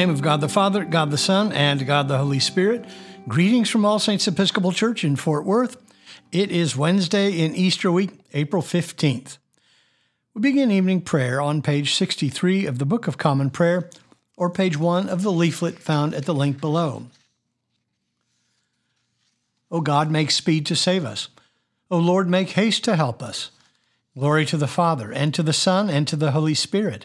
Name of God the Father, God the Son, and God the Holy Spirit, greetings from All Saints Episcopal Church in Fort Worth. It is Wednesday in Easter week, April 15th. We begin evening prayer on page 63 of the Book of Common Prayer, or page 1 of the leaflet found at the link below. O God, make speed to save us. O Lord, make haste to help us. Glory to the Father, and to the Son, and to the Holy Spirit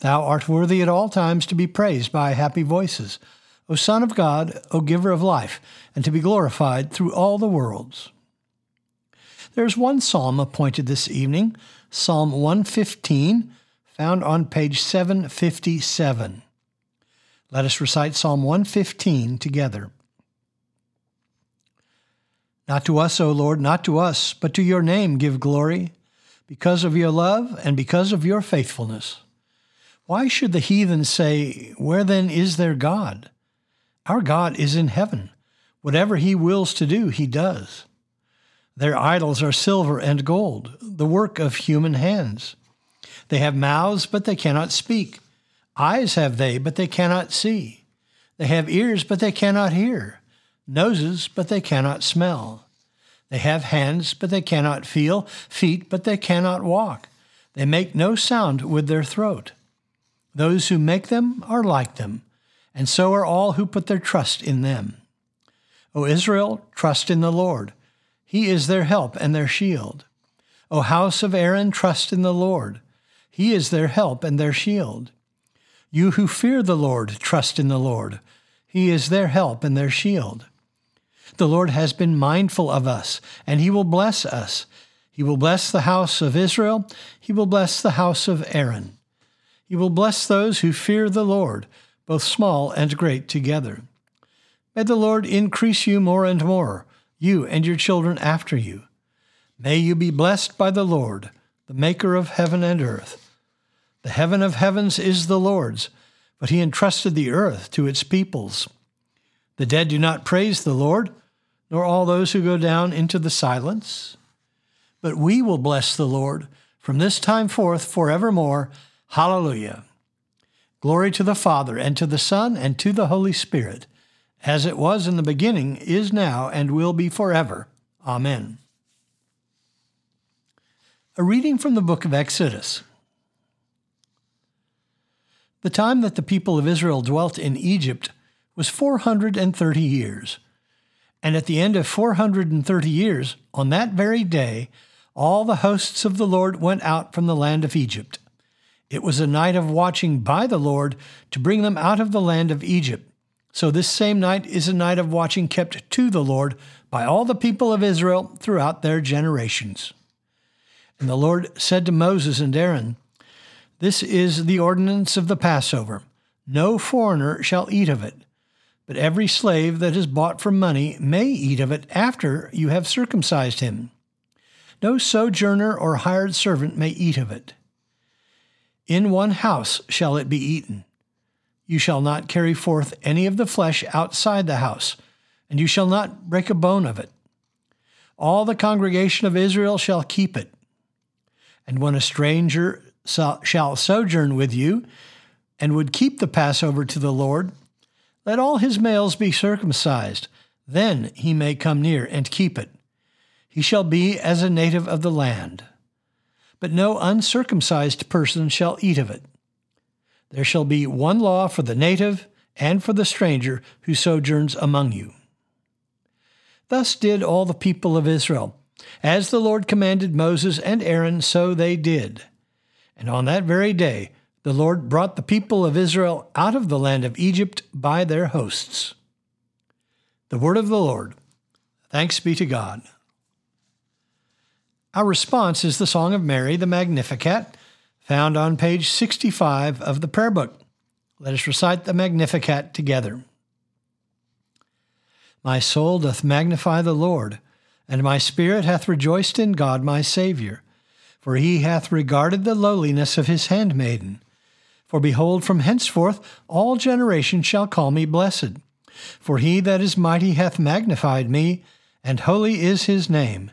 Thou art worthy at all times to be praised by happy voices, O Son of God, O Giver of life, and to be glorified through all the worlds. There is one psalm appointed this evening, Psalm 115, found on page 757. Let us recite Psalm 115 together. Not to us, O Lord, not to us, but to your name give glory, because of your love and because of your faithfulness. Why should the heathen say, Where then is their God? Our God is in heaven. Whatever he wills to do, he does. Their idols are silver and gold, the work of human hands. They have mouths, but they cannot speak. Eyes have they, but they cannot see. They have ears, but they cannot hear. Noses, but they cannot smell. They have hands, but they cannot feel. Feet, but they cannot walk. They make no sound with their throat. Those who make them are like them, and so are all who put their trust in them. O Israel, trust in the Lord. He is their help and their shield. O house of Aaron, trust in the Lord. He is their help and their shield. You who fear the Lord, trust in the Lord. He is their help and their shield. The Lord has been mindful of us, and he will bless us. He will bless the house of Israel. He will bless the house of Aaron. He will bless those who fear the Lord, both small and great together. May the Lord increase you more and more, you and your children after you. May you be blessed by the Lord, the Maker of heaven and earth. The heaven of heavens is the Lord's, but he entrusted the earth to its peoples. The dead do not praise the Lord, nor all those who go down into the silence. But we will bless the Lord from this time forth forevermore. Hallelujah. Glory to the Father, and to the Son, and to the Holy Spirit, as it was in the beginning, is now, and will be forever. Amen. A reading from the book of Exodus. The time that the people of Israel dwelt in Egypt was 430 years. And at the end of 430 years, on that very day, all the hosts of the Lord went out from the land of Egypt. It was a night of watching by the Lord to bring them out of the land of Egypt. So this same night is a night of watching kept to the Lord by all the people of Israel throughout their generations. And the Lord said to Moses and Aaron, This is the ordinance of the Passover. No foreigner shall eat of it, but every slave that is bought for money may eat of it after you have circumcised him. No sojourner or hired servant may eat of it. In one house shall it be eaten. You shall not carry forth any of the flesh outside the house, and you shall not break a bone of it. All the congregation of Israel shall keep it. And when a stranger shall sojourn with you, and would keep the Passover to the Lord, let all his males be circumcised, then he may come near and keep it. He shall be as a native of the land but no uncircumcised person shall eat of it. There shall be one law for the native and for the stranger who sojourns among you. Thus did all the people of Israel. As the Lord commanded Moses and Aaron, so they did. And on that very day, the Lord brought the people of Israel out of the land of Egypt by their hosts. The word of the Lord. Thanks be to God. Our response is the Song of Mary, the Magnificat, found on page 65 of the prayer book. Let us recite the Magnificat together. My soul doth magnify the Lord, and my spirit hath rejoiced in God my Saviour, for he hath regarded the lowliness of his handmaiden. For behold, from henceforth all generations shall call me blessed. For he that is mighty hath magnified me, and holy is his name,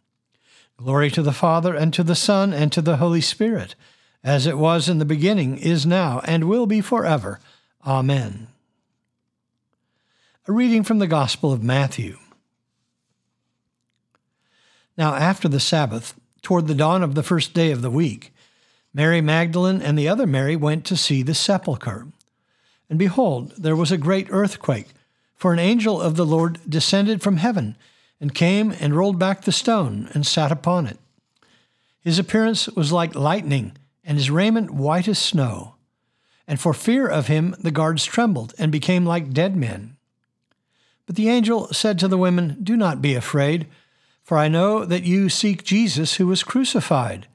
Glory to the Father, and to the Son, and to the Holy Spirit, as it was in the beginning, is now, and will be forever. Amen. A reading from the Gospel of Matthew. Now, after the Sabbath, toward the dawn of the first day of the week, Mary Magdalene and the other Mary went to see the sepulchre. And behold, there was a great earthquake, for an angel of the Lord descended from heaven, and came and rolled back the stone, and sat upon it. His appearance was like lightning, and his raiment white as snow and for fear of him the guards trembled and became like dead men. But the angel said to the women, Do not be afraid, for I know that you seek Jesus who was crucified.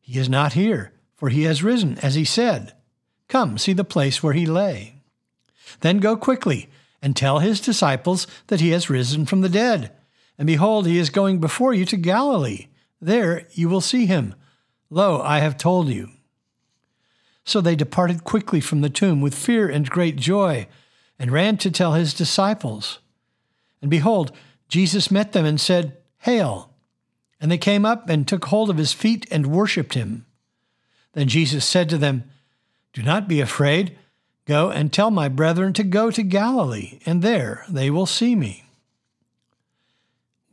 He is not here, for he has risen, as he said. Come, see the place where he lay. Then go quickly and tell his disciples that he has risen from the dead. And behold, he is going before you to Galilee. There you will see him. Lo, I have told you. So they departed quickly from the tomb with fear and great joy, and ran to tell his disciples. And behold, Jesus met them and said, Hail! And they came up and took hold of his feet and worshipped him. Then Jesus said to them, Do not be afraid. Go and tell my brethren to go to Galilee, and there they will see me.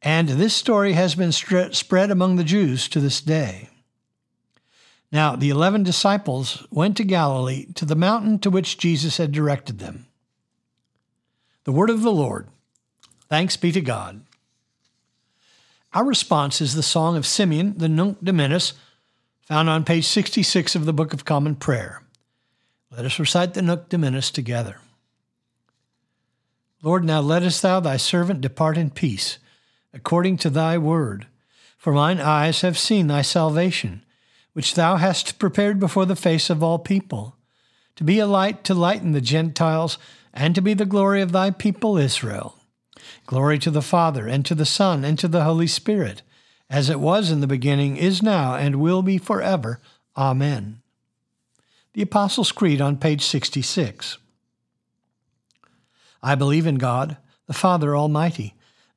And this story has been spread among the Jews to this day. Now the eleven disciples went to Galilee, to the mountain to which Jesus had directed them. The word of the Lord. Thanks be to God. Our response is the song of Simeon, the Nunc Dimittis, found on page 66 of the Book of Common Prayer. Let us recite the Nunc Dimittis together. Lord, now lettest thou thy servant depart in peace, according to thy word. For mine eyes have seen thy salvation which thou hast prepared before the face of all people, to be a light to lighten the Gentiles, and to be the glory of thy people Israel. Glory to the Father, and to the Son, and to the Holy Spirit, as it was in the beginning, is now, and will be forever. Amen. The Apostles' Creed on page 66. I believe in God, the Father Almighty,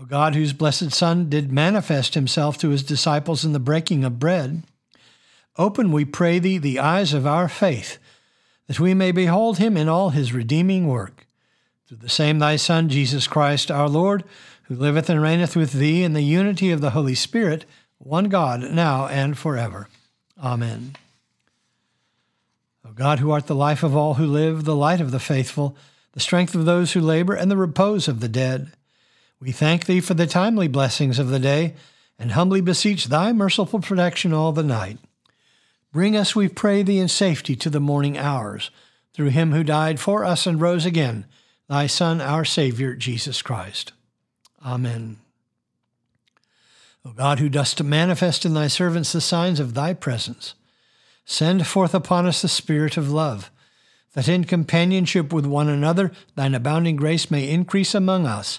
O God, whose blessed Son did manifest himself to his disciples in the breaking of bread, open, we pray thee, the eyes of our faith, that we may behold him in all his redeeming work. Through the same thy Son, Jesus Christ, our Lord, who liveth and reigneth with thee in the unity of the Holy Spirit, one God, now and forever. Amen. O God, who art the life of all who live, the light of the faithful, the strength of those who labor, and the repose of the dead, we thank thee for the timely blessings of the day, and humbly beseech thy merciful protection all the night. Bring us, we pray thee, in safety to the morning hours, through him who died for us and rose again, thy Son, our Savior, Jesus Christ. Amen. O God, who dost manifest in thy servants the signs of thy presence, send forth upon us the Spirit of love, that in companionship with one another thine abounding grace may increase among us,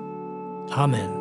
Amen.